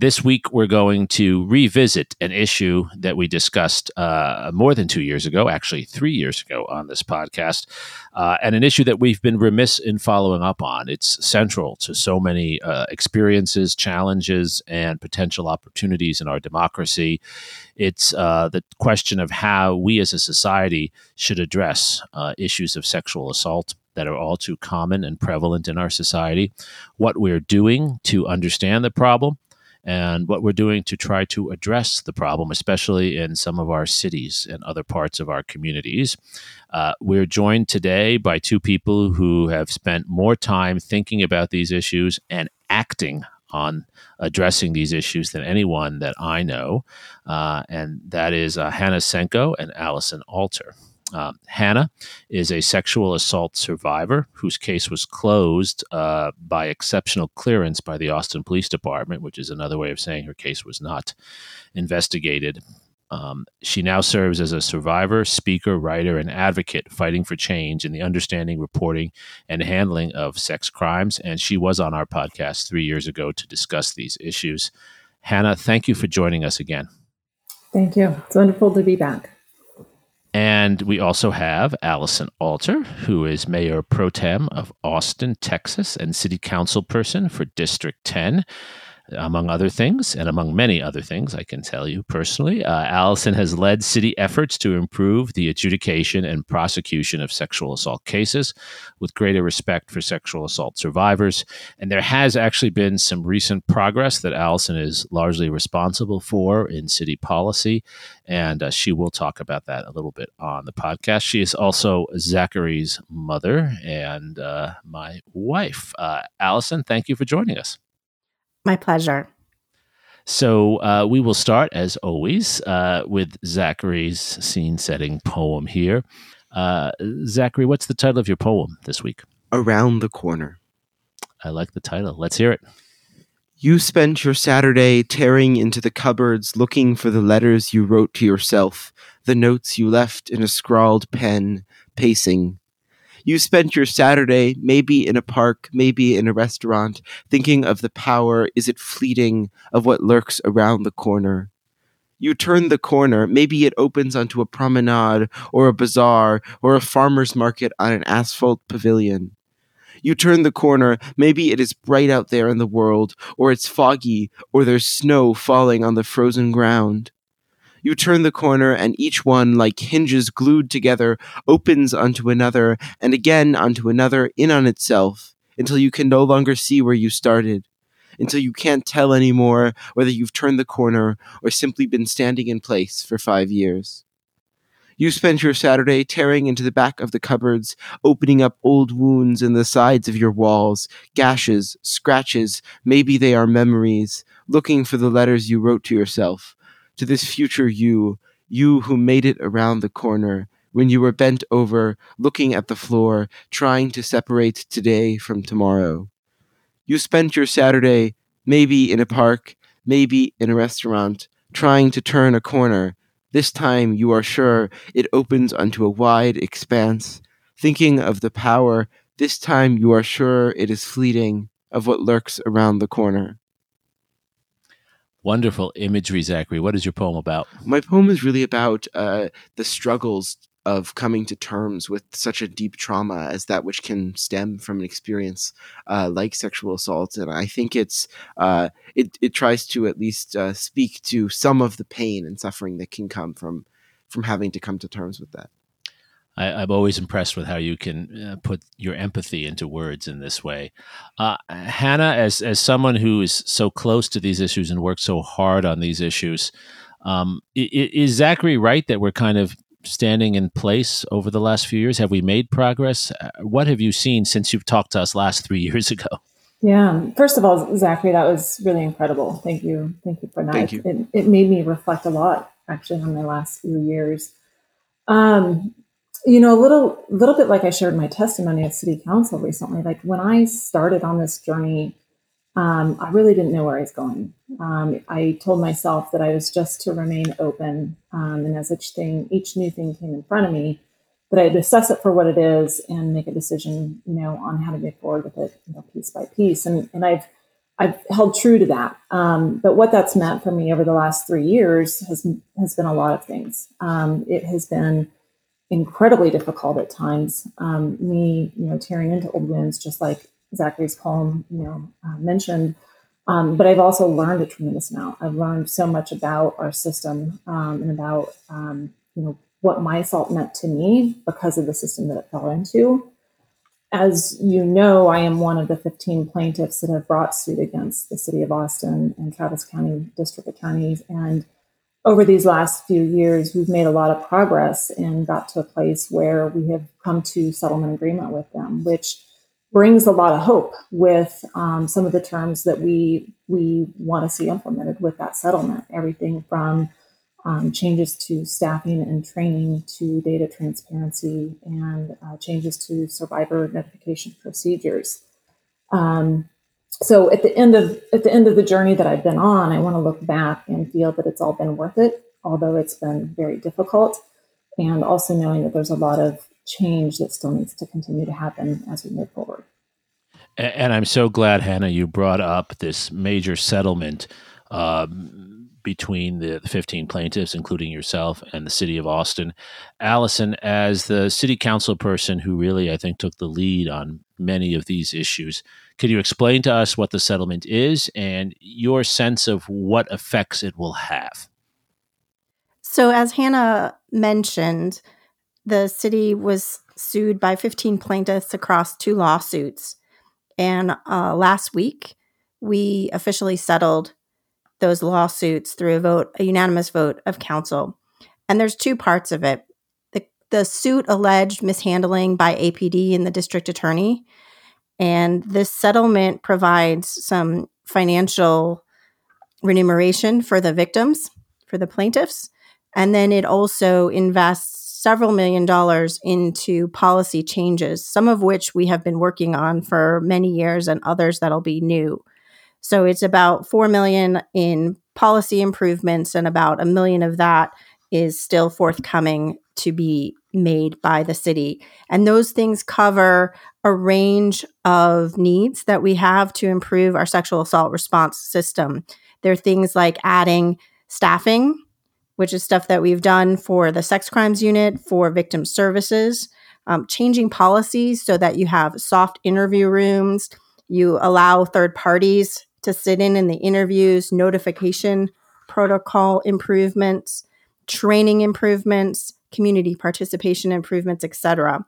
This week, we're going to revisit an issue that we discussed uh, more than two years ago, actually, three years ago on this podcast, uh, and an issue that we've been remiss in following up on. It's central to so many uh, experiences, challenges, and potential opportunities in our democracy. It's uh, the question of how we as a society should address uh, issues of sexual assault that are all too common and prevalent in our society, what we're doing to understand the problem, and what we're doing to try to address the problem, especially in some of our cities and other parts of our communities. Uh, we're joined today by two people who have spent more time thinking about these issues and acting on addressing these issues than anyone that I know, uh, and that is uh, Hannah Senko and Alison Alter. Uh, Hannah is a sexual assault survivor whose case was closed uh, by exceptional clearance by the Austin Police Department, which is another way of saying her case was not investigated. Um, she now serves as a survivor, speaker, writer, and advocate fighting for change in the understanding, reporting, and handling of sex crimes. And she was on our podcast three years ago to discuss these issues. Hannah, thank you for joining us again. Thank you. It's wonderful to be back. And we also have Alison Alter, who is Mayor Pro Tem of Austin, Texas, and City Council person for District 10 among other things, and among many other things, I can tell you personally. Uh, Alison has led city efforts to improve the adjudication and prosecution of sexual assault cases with greater respect for sexual assault survivors. And there has actually been some recent progress that Alison is largely responsible for in city policy. And uh, she will talk about that a little bit on the podcast. She is also Zachary's mother and uh, my wife. Uh, Allison, thank you for joining us. My pleasure. So uh, we will start, as always, uh, with Zachary's scene setting poem here. Uh, Zachary, what's the title of your poem this week? Around the Corner. I like the title. Let's hear it. You spent your Saturday tearing into the cupboards looking for the letters you wrote to yourself, the notes you left in a scrawled pen, pacing you spent your Saturday maybe in a park, maybe in a restaurant, thinking of the power, is it fleeting, of what lurks around the corner. You turn the corner, maybe it opens onto a promenade or a bazaar or a farmer's market on an asphalt pavilion. You turn the corner, maybe it is bright out there in the world, or it's foggy, or there's snow falling on the frozen ground. You turn the corner, and each one, like hinges glued together, opens onto another, and again onto another, in on itself, until you can no longer see where you started, until you can't tell anymore whether you've turned the corner or simply been standing in place for five years. You spent your Saturday tearing into the back of the cupboards, opening up old wounds in the sides of your walls, gashes, scratches, maybe they are memories, looking for the letters you wrote to yourself, to this future you, you who made it around the corner, when you were bent over, looking at the floor, trying to separate today from tomorrow. You spent your Saturday, maybe in a park, maybe in a restaurant, trying to turn a corner. This time you are sure it opens onto a wide expanse. Thinking of the power, this time you are sure it is fleeting, of what lurks around the corner. Wonderful imagery, Zachary. What is your poem about? My poem is really about uh, the struggles of coming to terms with such a deep trauma as that which can stem from an experience uh, like sexual assault, and I think it's uh, it it tries to at least uh, speak to some of the pain and suffering that can come from from having to come to terms with that. I, am always impressed with how you can uh, put your empathy into words in this way. Uh, Hannah, as as someone who is so close to these issues and worked so hard on these issues, um, is Zachary right that we're kind of standing in place over the last few years? Have we made progress? Uh, what have you seen since you've talked to us last three years ago? Yeah. First of all, Zachary, that was really incredible. Thank you. Thank you for that. Thank you. It, it made me reflect a lot, actually, on my last few years. Um, you know, a little, little bit like I shared my testimony at City Council recently. Like when I started on this journey, um, I really didn't know where I was going. Um, I told myself that I was just to remain open, um, and as each thing, each new thing came in front of me, that I'd assess it for what it is and make a decision, you know, on how to move forward with it, you know, piece by piece. And and I've I've held true to that. Um, but what that's meant for me over the last three years has has been a lot of things. Um, it has been incredibly difficult at times. Um, me, you know, tearing into old wounds, just like Zachary's poem, you know, uh, mentioned. Um, but I've also learned a tremendous amount. I've learned so much about our system um, and about, um, you know, what my assault meant to me because of the system that it fell into. As you know, I am one of the 15 plaintiffs that have brought suit against the city of Austin and Travis County district attorneys. And over these last few years, we've made a lot of progress and got to a place where we have come to settlement agreement with them, which brings a lot of hope with um, some of the terms that we we want to see implemented with that settlement. Everything from um, changes to staffing and training to data transparency and uh, changes to survivor notification procedures. Um, so at the end of at the end of the journey that I've been on, I want to look back and feel that it's all been worth it, although it's been very difficult, and also knowing that there's a lot of change that still needs to continue to happen as we move forward. And I'm so glad, Hannah, you brought up this major settlement um, between the 15 plaintiffs, including yourself, and the city of Austin. Alison, as the city council person who really, I think, took the lead on many of these issues, can you explain to us what the settlement is and your sense of what effects it will have? So, as Hannah mentioned, the city was sued by 15 plaintiffs across two lawsuits. And uh, last week, we officially settled those lawsuits through a vote, a unanimous vote of council. And there's two parts of it. The, the suit alleged mishandling by APD and the district attorney. And this settlement provides some financial remuneration for the victims, for the plaintiffs. And then it also invests several million dollars into policy changes, some of which we have been working on for many years and others that'll be new. So it's about 4 million in policy improvements and about a million of that is still forthcoming to be made by the city. And those things cover a range of needs that we have to improve our sexual assault response system. There are things like adding staffing which is stuff that we've done for the sex crimes unit, for victim services, um, changing policies so that you have soft interview rooms, you allow third parties to sit in in the interviews, notification protocol improvements, training improvements, community participation improvements, etc.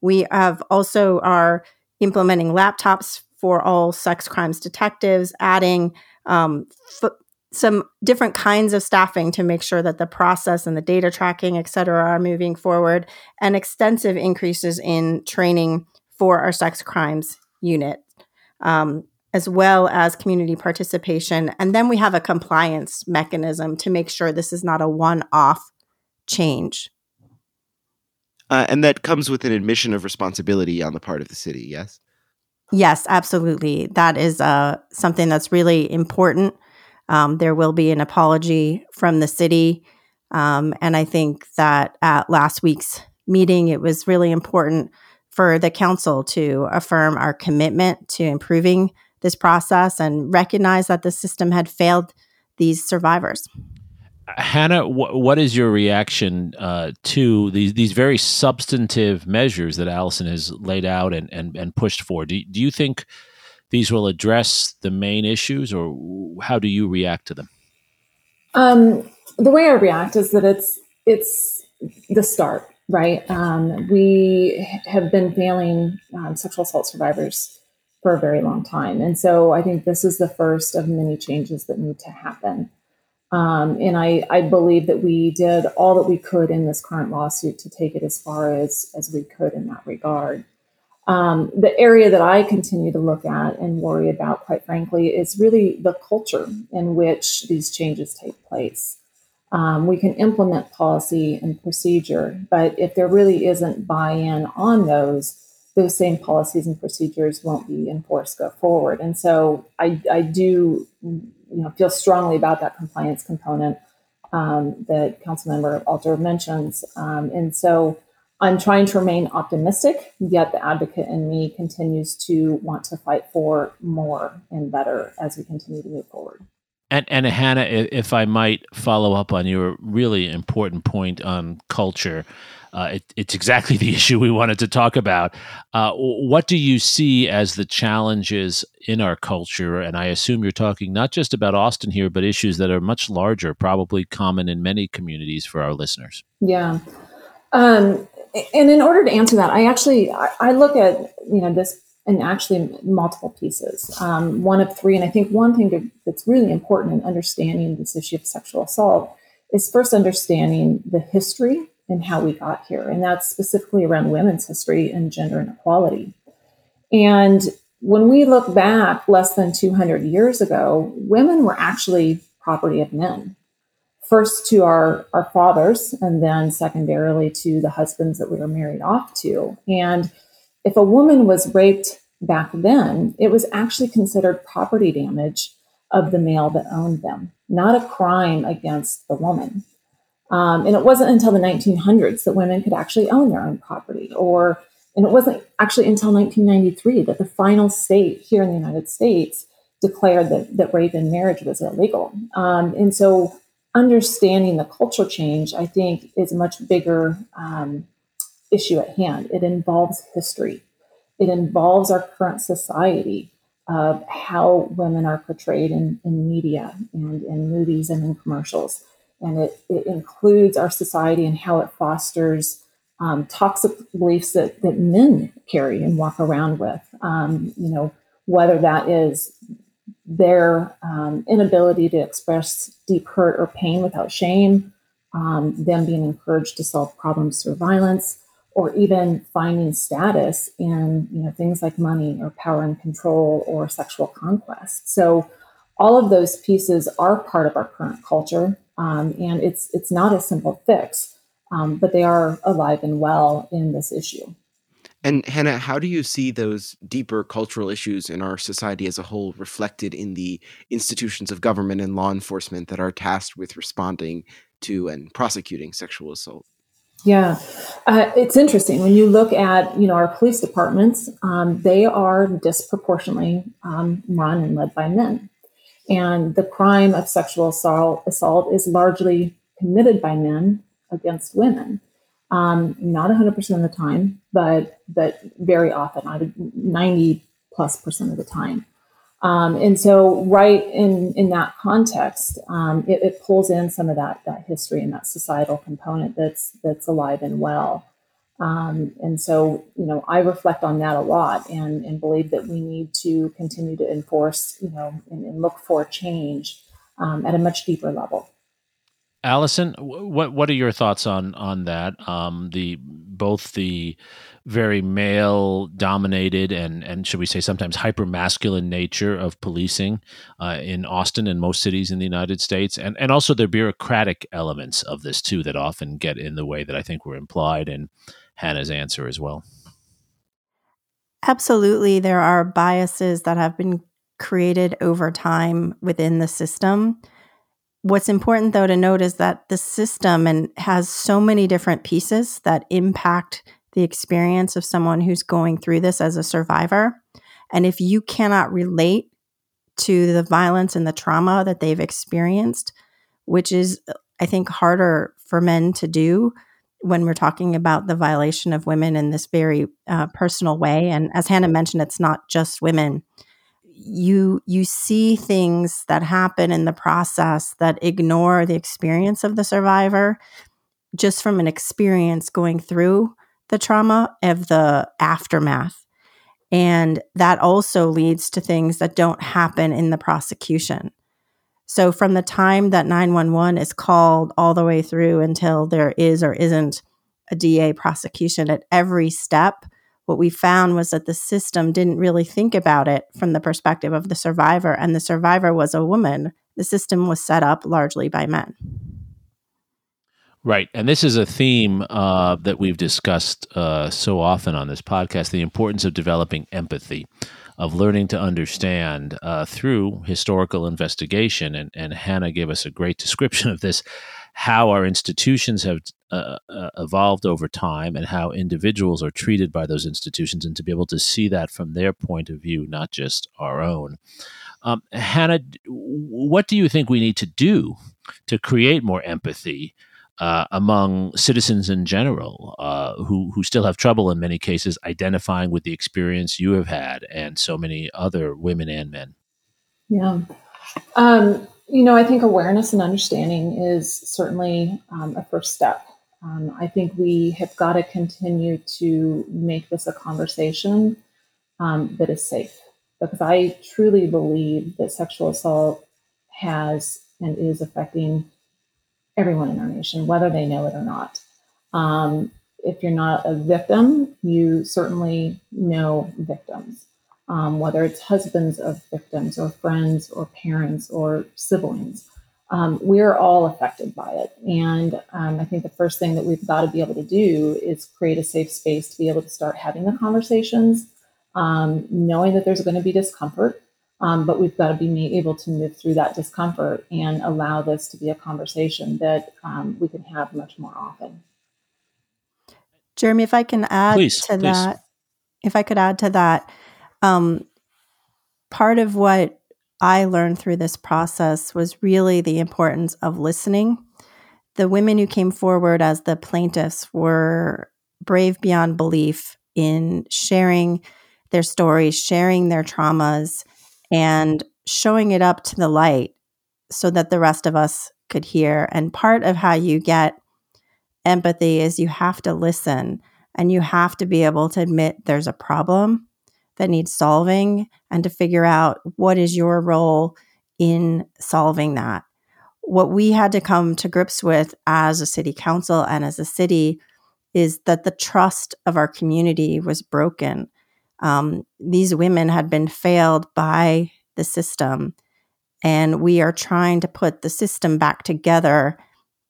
We have also are implementing laptops for all sex crimes detectives, adding um, f- some different kinds of staffing to make sure that the process and the data tracking, et cetera, are moving forward, and extensive increases in training for our sex crimes unit, um, as well as community participation. And then we have a compliance mechanism to make sure this is not a one off change. Uh, and that comes with an admission of responsibility on the part of the city, yes? Yes, absolutely. That is uh, something that's really important um, there will be an apology from the city. Um, and I think that at last week's meeting, it was really important for the council to affirm our commitment to improving this process and recognize that the system had failed these survivors. Hannah, wh- what is your reaction uh, to these these very substantive measures that Alison has laid out and and, and pushed for? Do, do you think these will address the main issues, or how do you react to them? Um, the way I react is that it's it's the start, right? Um, we have been failing um, sexual assault survivors for a very long time, and so I think this is the first of many changes that need to happen. Um, and I, I believe that we did all that we could in this current lawsuit to take it as far as as we could in that regard. Um, the area that I continue to look at and worry about, quite frankly, is really the culture in which these changes take place. Um, we can implement policy and procedure, but if there really isn't buy in on those, those same policies and procedures won't be enforced go forward. And so I, I do you know, feel strongly about that compliance component um, that Councilmember Alter mentions. Um, and so I'm trying to remain optimistic, yet the advocate in me continues to want to fight for more and better as we continue to move forward. And, and Hannah, if I might follow up on your really important point on culture, uh, it, it's exactly the issue we wanted to talk about. Uh, what do you see as the challenges in our culture? And I assume you're talking not just about Austin here, but issues that are much larger, probably common in many communities for our listeners. Yeah. Um, and in order to answer that, I actually I, I look at you know this and actually multiple pieces. Um, one of three, and I think one thing to, that's really important in understanding this issue of sexual assault is first understanding the history and how we got here, and that's specifically around women's history and gender inequality. And when we look back less than 200 years ago, women were actually property of men. First to our, our fathers, and then secondarily to the husbands that we were married off to. And if a woman was raped back then, it was actually considered property damage of the male that owned them, not a crime against the woman. Um, and it wasn't until the 1900s that women could actually own their own property, or and it wasn't actually until 1993 that the final state here in the United States declared that, that rape in marriage was illegal. Um, and so, understanding the culture change, I think, is a much bigger um, issue at hand. It involves history, it involves our current society of how women are portrayed in, in media and in movies and in commercials. And it, it includes our society and how it fosters um, toxic beliefs that, that men carry and walk around with. Um, you know, whether that is their um, inability to express deep hurt or pain without shame, um, them being encouraged to solve problems through violence, or even finding status in you know things like money or power and control or sexual conquest. So all of those pieces are part of our current culture, um, and it's it's not a simple fix, um, but they are alive and well in this issue. And Hannah, how do you see those deeper cultural issues in our society as a whole reflected in the institutions of government and law enforcement that are tasked with responding to and prosecuting sexual assault? Yeah, uh, it's interesting when you look at you know our police departments. Um, they are disproportionately um, run and led by men, and the crime of sexual assault assault is largely committed by men against women. Um, not 100% of the time, but but very often, I would 90 plus percent of the time. Um, and so, right in in that context, um, it, it, pulls in some of that that history and that societal component that's that's alive and well. Um, and so, you know, I reflect on that a lot and and believe that we need to continue to enforce, you know, and, and look for change um, at a much deeper level. Alison, what what are your thoughts on on that? Um, the both the very male dominated and and should we say sometimes hyper masculine nature of policing uh, in Austin and most cities in the United States, and and also the bureaucratic elements of this too that often get in the way that I think were implied in Hannah's answer as well. Absolutely, there are biases that have been created over time within the system What's important though to note is that the system and has so many different pieces that impact the experience of someone who's going through this as a survivor. And if you cannot relate to the violence and the trauma that they've experienced, which is, I think, harder for men to do when we're talking about the violation of women in this very uh, personal way. And as Hannah mentioned, it's not just women you you see things that happen in the process that ignore the experience of the survivor just from an experience going through the trauma of the aftermath. And that also leads to things that don't happen in the prosecution. So from the time that 911 is called all the way through until there is or isn't a DA prosecution at every step what we found was that the system didn't really think about it from the perspective of the survivor, and the survivor was a woman. The system was set up largely by men. Right. And this is a theme uh, that we've discussed uh, so often on this podcast the importance of developing empathy, of learning to understand uh, through historical investigation. And, and Hannah gave us a great description of this how our institutions have uh, uh, evolved over time and how individuals are treated by those institutions, and to be able to see that from their point of view, not just our own. Um, Hannah, what do you think we need to do to create more empathy uh, among citizens in general uh, who who still have trouble in many cases identifying with the experience you have had and so many other women and men. Yeah, um, you know, I think awareness and understanding is certainly um, a first step. Um, I think we have got to continue to make this a conversation um, that is safe because I truly believe that sexual assault has and is affecting everyone in our nation, whether they know it or not. Um, if you're not a victim, you certainly know victims, um, whether it's husbands of victims or friends or parents or siblings. Um, we're all affected by it. And um, I think the first thing that we've got to be able to do is create a safe space to be able to start having the conversations, um, knowing that there's going to be discomfort, um, but we've got to be able to move through that discomfort and allow this to be a conversation that um, we can have much more often. Jeremi, if I can add please, to please. that, if I could add to that, um, part of what I learned through this process was really the importance of listening. The women who came forward as the plaintiffs were brave beyond belief in sharing their stories, sharing their traumas, and showing it up to the light so that the rest of us could hear. And part of how you get empathy is you have to listen and you have to be able to admit there's a problem that needs solving and to figure out what is your role in solving that. What we had to come to grips with as a city council and as a city is that the trust of our community was broken um, these women had been failed by the system. And we are trying to put the system back together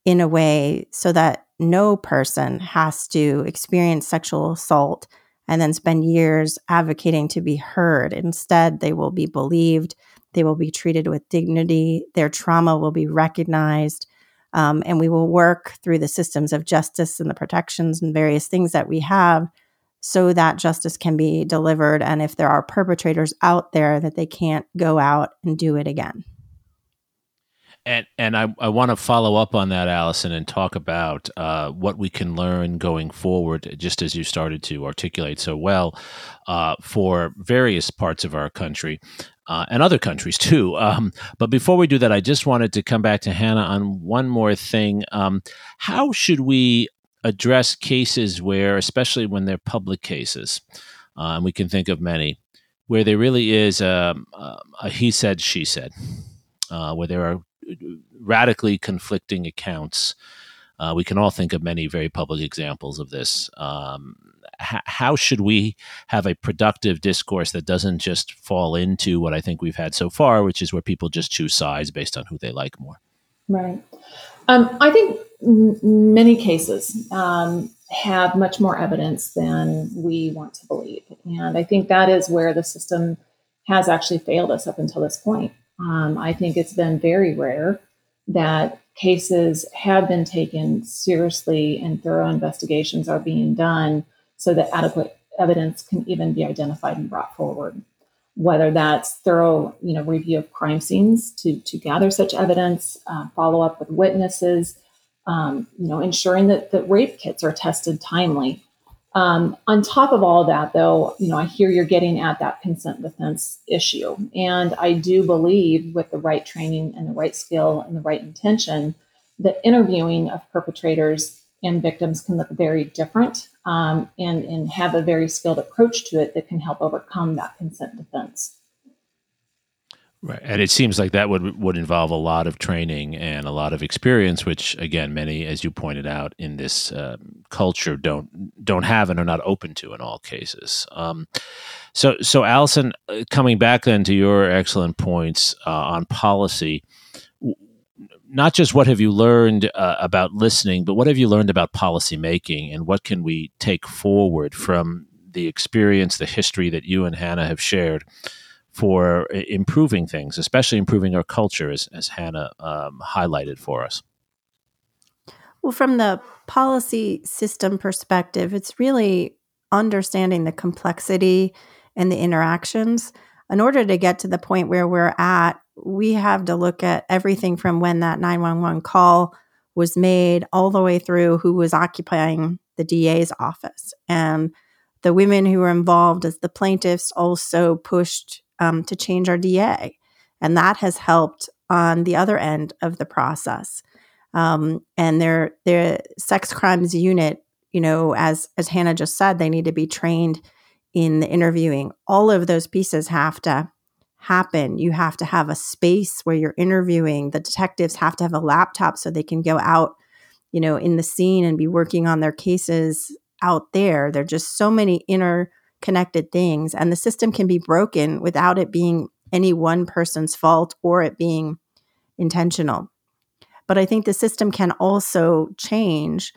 in a way so that no person has to experience sexual assault and then spend years advocating to be heard. Instead, they will be believed, they will be treated with dignity, their trauma will be recognized, um, and we will work through the systems of justice and the protections and various things that we have so that justice can be delivered. And if there are perpetrators out there, that they can't go out and do it again. And and I, I want to follow up on that, Alison, and talk about uh, what we can learn going forward, just as you started to articulate so well, uh, for various parts of our country. Uh, and other countries too. Um, but before we do that, I just wanted to come back to Hannah on one more thing. Um, how should we address cases where, especially when they're public cases, uh, and we can think of many, where there really is a, a he said, she said, uh, where there are radically conflicting accounts. Uh, we can all think of many very public examples of this. Um, h- how should we have a productive discourse that doesn't just fall into what I think we've had so far, which is where people just choose sides based on who they like more? Right. Um, I think m- many cases um, have much more evidence than we want to believe. And I think that is where the system has actually failed us up until this point. Um, I think it's been very rare that cases have been taken seriously and thorough investigations are being done so that adequate evidence can even be identified and brought forward. Whether that's thorough you know review of crime scenes to to gather such evidence uh, follow up with witnesses um, you know ensuring that that rape kits are tested timely um, on top of all that though you know i hear you're getting at that consent defense issue and i do believe with the right training and the right skill and the right intention the interviewing of perpetrators and victims can look very different um, and, and have a very skilled approach to it that can help overcome that consent defense. Right, and it seems like that would would involve a lot of training and a lot of experience, which again, many, as you pointed out, in this um, culture don't don't have and are not open to in all cases. Um, so, so Alison, uh, coming back then to your excellent points uh, on policy, not just what have you learned uh, about listening, but what have you learned about policy making, and what can we take forward from the experience, the history that you and Hannah have shared for improving things, especially improving our culture, as, as Hannah um, highlighted for us? Well, from the policy system perspective, it's really understanding the complexity and the interactions. In order to get to the point where we're at, we have to look at everything from when that 911 call was made all the way through who was occupying the DA's office. And the women who were involved as the plaintiffs also pushed um, to change our DA. And that has helped on the other end of the process. Um, and their their sex crimes unit, you know, as as Hannah just said, they need to be trained in the interviewing. All of those pieces have to happen. You have to have a space where you're interviewing. The detectives have to have a laptop so they can go out, you know, in the scene and be working on their cases out there. There are just so many interconnected things, and the system can be broken without it being any one person's fault or it being intentional. But I think the system can also change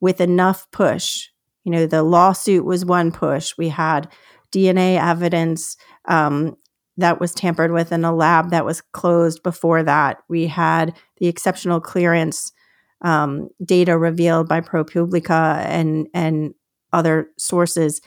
with enough push. You know, the lawsuit was one push. We had DNA evidence um, that was tampered with in a lab that was closed before that. We had the exceptional clearance um, data revealed by ProPublica and and other sources.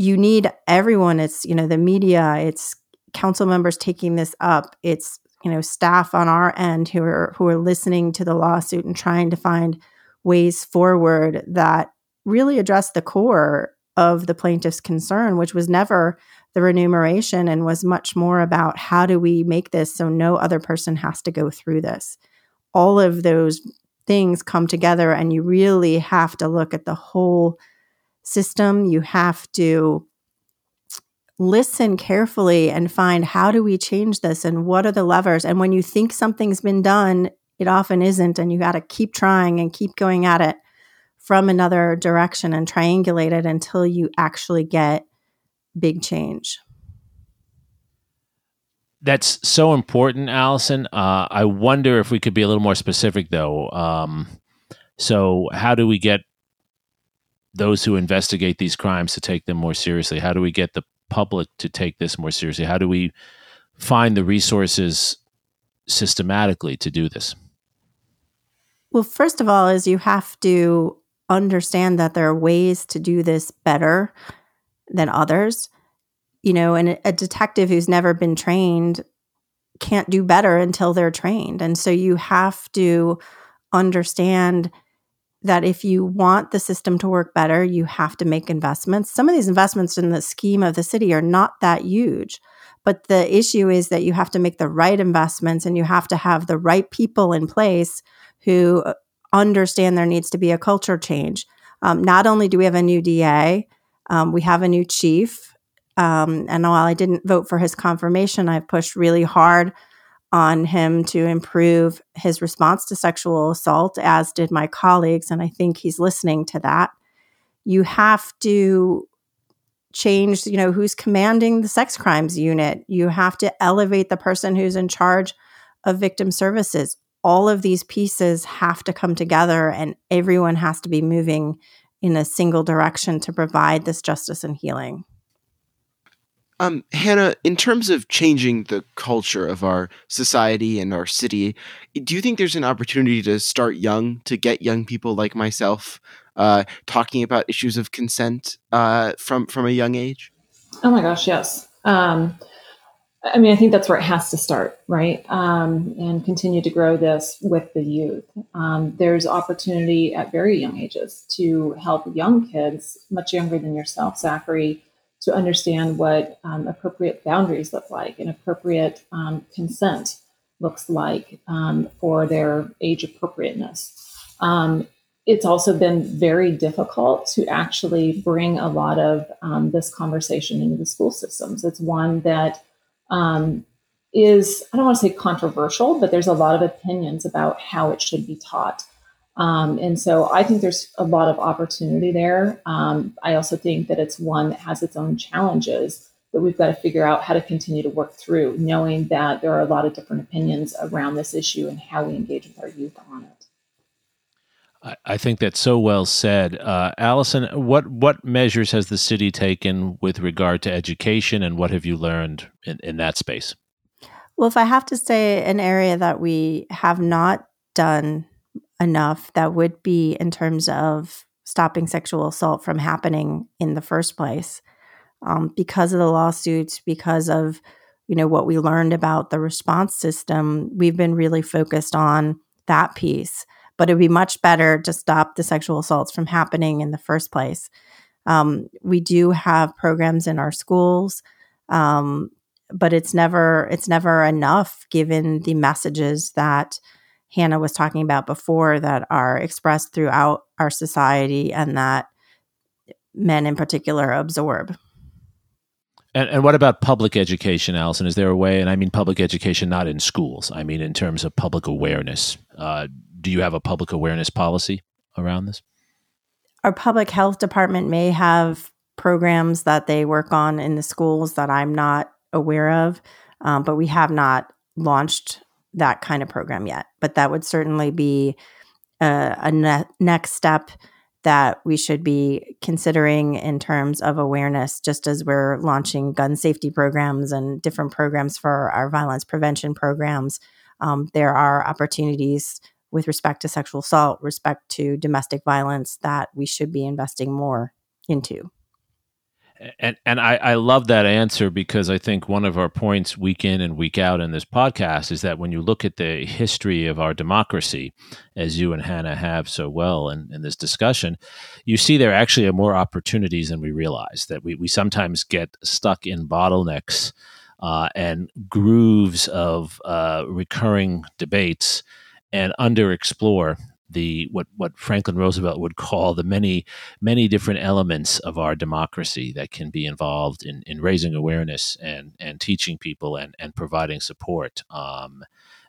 You need everyone. It's you know the media. It's council members taking this up. It's you know staff on our end who are who are listening to the lawsuit and trying to find ways forward that really address the core of the plaintiff's concern, which was never the remuneration and was much more about how do we make this so no other person has to go through this. All of those things come together, and you really have to look at the whole system. You have to listen carefully and find how do we change this and what are the levers. And when you think something's been done, it often isn't. And you got to keep trying and keep going at it from another direction and triangulate it until you actually get big change. That's so important, Alison. Uh, I wonder if we could be a little more specific, though. Um, so, how do we get those who investigate these crimes to take them more seriously? How do we get the public to take this more seriously? How do we find the resources systematically to do this? Well, first of all, is you have to understand that there are ways to do this better than others. You know, and a detective who's never been trained can't do better until they're trained. And so you have to understand that if you want the system to work better, you have to make investments. Some of these investments in the scheme of the city are not that huge. But the issue is that you have to make the right investments and you have to have the right people in place who uh, understand there needs to be a culture change. Um, not only do we have a new DA, um, we have a new chief. Um, and while I didn't vote for his confirmation, I've pushed really hard on him to improve his response to sexual assault, as did my colleagues. And I think he's listening to that. You have to change, you know, who's commanding the sex crimes unit. You have to elevate the person who's in charge of victim services. All of these pieces have to come together, and everyone has to be moving in a single direction to provide this justice and healing. Um, Hannah, in terms of changing the culture of our society and our city, do you think there's an opportunity to start young to get young people like myself uh, talking about issues of consent uh, from from a young age? Oh my gosh, yes. Um, I mean, I think that's where it has to start, right? Um, and continue to grow this with the youth. Um, there's opportunity at very young ages to help young kids, much younger than yourself, Zachary to understand what um, appropriate boundaries look like and appropriate um, consent looks like um, for their age appropriateness. Um, it's also been very difficult to actually bring a lot of um, this conversation into the school systems. It's one that um, is I don't want to say controversial, but there's a lot of opinions about how it should be taught. Um, and so I think there's a lot of opportunity there. Um, I also think that it's one that has its own challenges that we've got to figure out how to continue to work through, knowing that there are a lot of different opinions around this issue and how we engage with our youth on it. I think that's so well said, uh, Alison. What what measures has the city taken with regard to education, and what have you learned in, in that space? Well, if I have to say an area that we have not done enough, that would be in terms of stopping sexual assault from happening in the first place, um, because of the lawsuits, because of you know what we learned about the response system. We've been really focused on that piece but it'd be much better to stop the sexual assaults from happening in the first place. Um, we do have programs in our schools, um, but it's never it's never enough given the messages that Hannah was talking about before that are expressed throughout our society and that men in particular absorb. And, and what about public education, Alison? Is there a way, and I mean public education not in schools, I mean in terms of public awareness? Uh, do you have a public awareness policy around this? Our public health department may have programs that they work on in the schools that I'm not aware of, um, but we have not launched that kind of program yet. But that would certainly be a, a ne- next step that we should be considering in terms of awareness, just as we're launching gun safety programs and different programs for our violence prevention programs. Um, there are opportunities with respect to sexual assault, respect to domestic violence that we should be investing more into. And and I, I love that answer because I think one of our points week in and week out in this podcast is that when you look at the history of our democracy, as you and Hannah have so well in, in this discussion, you see there actually are more opportunities than we realize. That we, we sometimes get stuck in bottlenecks uh, and grooves of uh, recurring debates and underexplore the what what Franklin Roosevelt would call the many many different elements of our democracy that can be involved in, in raising awareness and and teaching people and and providing support. Um,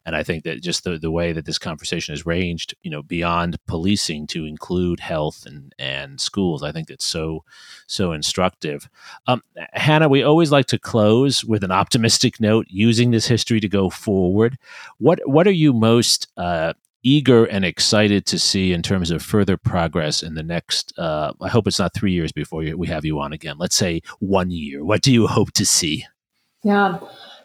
and I think that just the, the way that this conversation has ranged, you know, beyond policing to include health and, and schools, I think that's so so instructive. Um, Hannah, we always like to close with an optimistic note, using this history to go forward. What what are you most uh, eager and excited to see in terms of further progress in the next? Uh, I hope it's not three years before we have you on again. Let's say one year. What do you hope to see? Yeah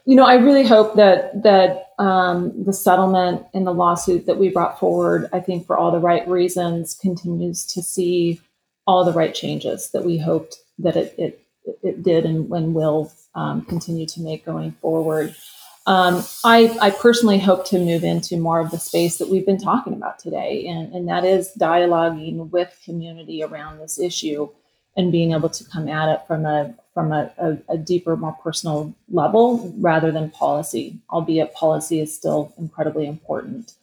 you know, I really hope that that um, the settlement and the lawsuit that we brought forward, I think for all the right reasons, continues to see all the right changes that we hoped that it it, it did and, and will um, continue to make going forward. Um, I, I personally hope to move into more of the space that we've been talking about today, and, and that is dialoguing with community around this issue and being able to come at it from a from a, a, a, deeper, more personal level rather than policy, albeit policy is still incredibly important.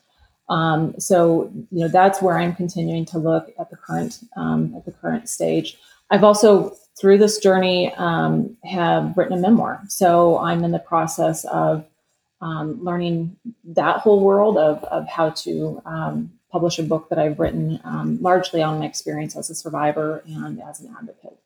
Um, so you know that's where I'm continuing to look at the current um, at the current stage. I've also through this journey um, have written a memoir, so I'm in the process of um, learning that whole world of of how to um, publish a book that I've written um, largely on my experience as a survivor and as an advocate.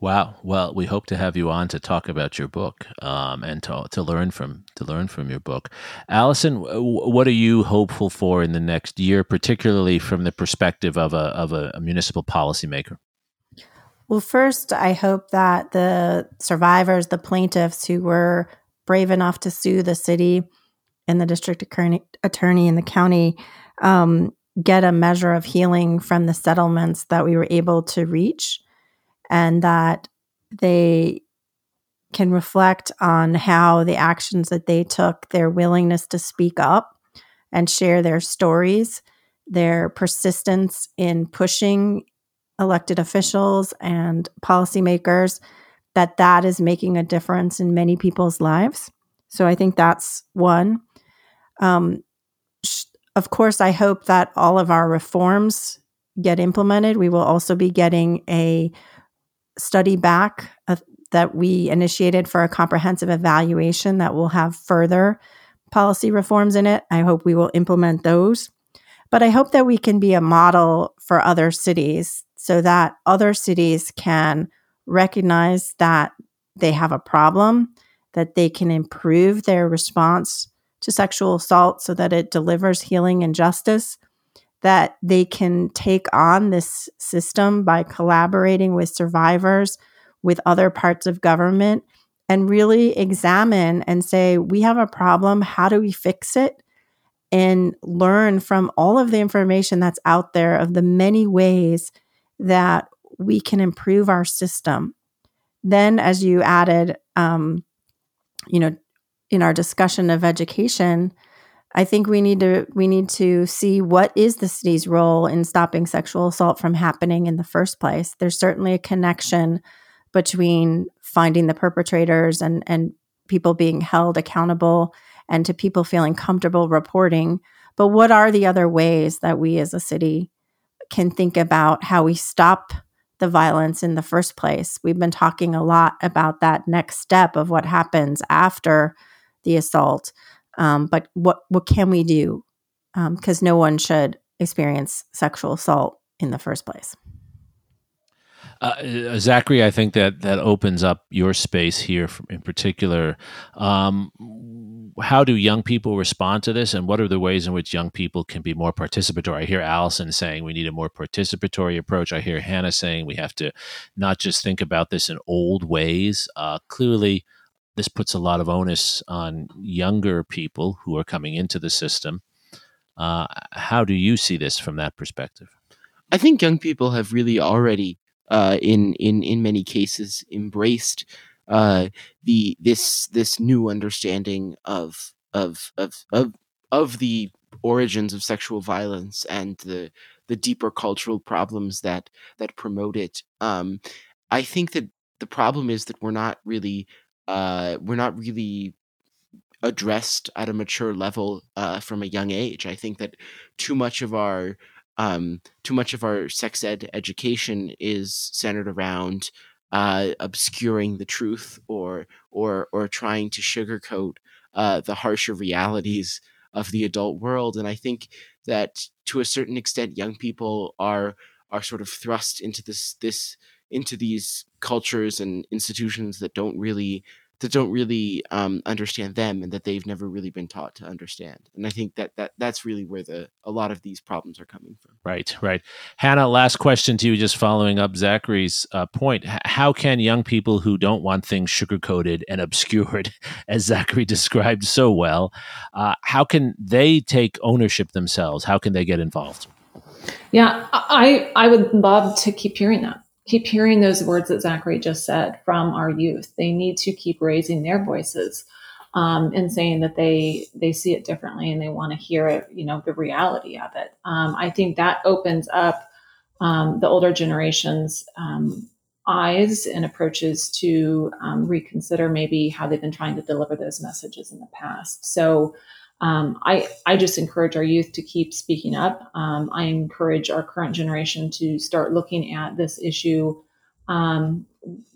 Wow. Well, we hope to have you on to talk about your book um, and to, to learn from to learn from your book. Alison, what are you hopeful for in the next year, particularly from the perspective of a of a, a municipal policymaker? Well, first, I hope that the survivors, the plaintiffs who were brave enough to sue the city and the district attorney in the county, um, get a measure of healing from the settlements that we were able to reach and that they can reflect on how the actions that they took, their willingness to speak up and share their stories, their persistence in pushing elected officials and policymakers, that that is making a difference in many people's lives. So I think that's one. Um, of course, I hope that all of our reforms get implemented. We will also be getting a study back uh, that we initiated for a comprehensive evaluation that will have further policy reforms in it. I hope we will implement those. But I hope that we can be a model for other cities so that other cities can recognize that they have a problem, that they can improve their response to sexual assault so that it delivers healing and justice, that they can take on this system by collaborating with survivors, with other parts of government, and really examine and say, we have a problem. How do we fix it? And learn from all of the information that's out there of the many ways that we can improve our system. Then, as you added, um, you know, in our discussion of education, I think we need to we need to see what is the city's role in stopping sexual assault from happening in the first place. There's certainly a connection between finding the perpetrators and and people being held accountable and to people feeling comfortable reporting. But what are the other ways that we as a city can think about how we stop the violence in the first place? We've been talking a lot about that next step of what happens after the assault. Um, but what what can we do? Because um, no one should experience sexual assault in the first place. Uh, Zachary, I think that that opens up your space here in particular. Um, how do young people respond to this, and what are the ways in which young people can be more participatory? I hear Alison saying we need a more participatory approach. I hear Hannah saying we have to not just think about this in old ways. Uh, clearly, this puts a lot of onus on younger people who are coming into the system. Uh, how do you see this from that perspective? I think young people have really already, uh, in in in many cases, embraced uh, the this this new understanding of of of of of the origins of sexual violence and the the deeper cultural problems that that promote it. Um, I think that the problem is that we're not really uh, we're not really addressed at a mature level uh, from a young age. I think that too much of our um, too much of our sex ed education is centered around uh, obscuring the truth or or or trying to sugarcoat uh, the harsher realities of the adult world. And I think that to a certain extent, young people are are sort of thrust into this this into these cultures and institutions that don't really that don't really um, understand them and that they've never really been taught to understand. And I think that, that that's really where the a lot of these problems are coming from. Right, right. Hannah, last question to you, just following up Zachary's uh, point. H- how can young people who don't want things sugarcoated and obscured, as Zachary described so well, uh, how can they take ownership themselves? How can they get involved? Yeah, I I would love to keep hearing that keep hearing those words that Zachary just said from our youth. They need to keep raising their voices um, and saying that they they see it differently and they want to hear it, you know, the reality of it. Um, I think that opens up um, the older generations' um, eyes and approaches to um, reconsider maybe how they've been trying to deliver those messages in the past. So um, I, I just encourage our youth to keep speaking up. Um, I encourage our current generation to start looking at this issue um,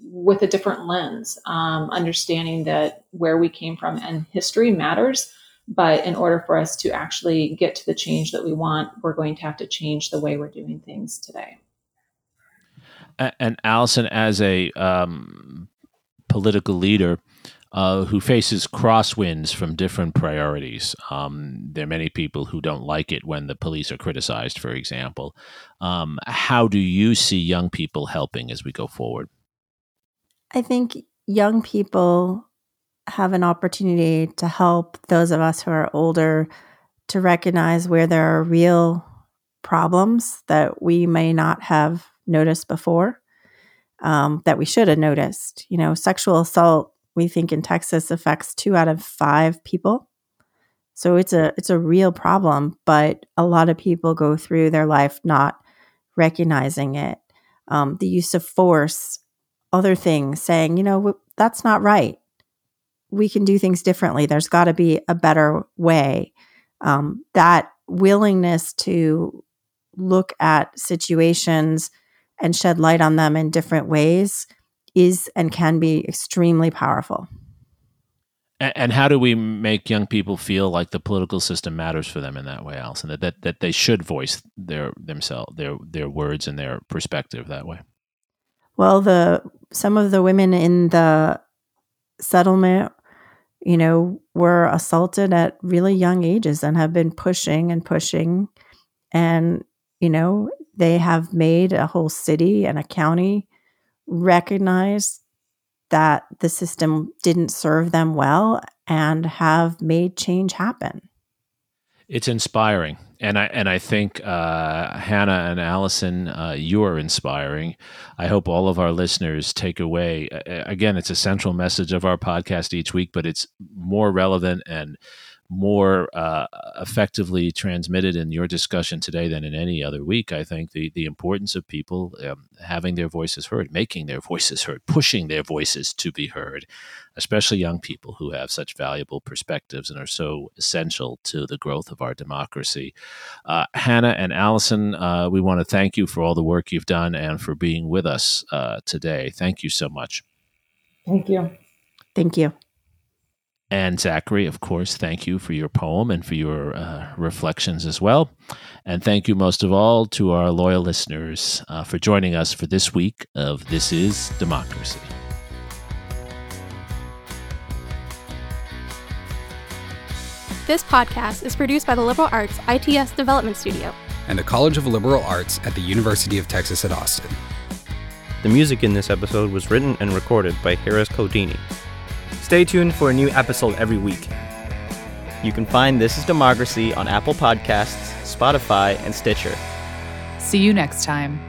with a different lens, um, understanding that where we came from and history matters. But in order for us to actually get to the change that we want, we're going to have to change the way we're doing things today. And Alison, as a um, political leader, uh, who faces crosswinds from different priorities. Um, there are many people who don't like it when the police are criticized, for example. Um, how do you see young people helping as we go forward? I think young people have an opportunity to help those of us who are older to recognize where there are real problems that we may not have noticed before, um, that we should have noticed. You know, sexual assault we think in Texas affects two out of five people. So it's a it's a real problem, but a lot of people go through their life not recognizing it. Um, the use of force, other things, saying, you know, that's not right. We can do things differently. There's got to be a better way. Um, that willingness to look at situations and shed light on them in different ways is and can be extremely powerful. And how do we make young people feel like the political system matters for them in that way, Alison? That that, that they should voice their themselves, their their words and their perspective that way. Well, the some of the women in the settlement, you know, were assaulted at really young ages and have been pushing and pushing. And, you know, they have made a whole city and a county recognize that the system didn't serve them well and have made change happen. It's inspiring, and I and I think uh, Hannah and Alison, uh, you are inspiring. I hope all of our listeners take away. Again, it's a central message of our podcast each week, but it's more relevant and more uh, effectively transmitted in your discussion today than in any other week. I think the the importance of people um, having their voices heard, making their voices heard, pushing their voices to be heard, especially young people who have such valuable perspectives and are so essential to the growth of our democracy. Uh, Hannah and Alison, uh, we want to thank you for all the work you've done and for being with us uh, today. Thank you so much. Thank you. Thank you. And Zachary, of course, thank you for your poem and for your uh, reflections as well. And thank you most of all to our loyal listeners uh, for joining us for this week of This is Democracy. This podcast is produced by the Liberal Arts ITS Development Studio and the College of Liberal Arts at the University of Texas at Austin. The music in this episode was written and recorded by Harris Codini. Stay tuned for a new episode every week. You can find This is Democracy on Apple Podcasts, Spotify, and Stitcher. See you next time.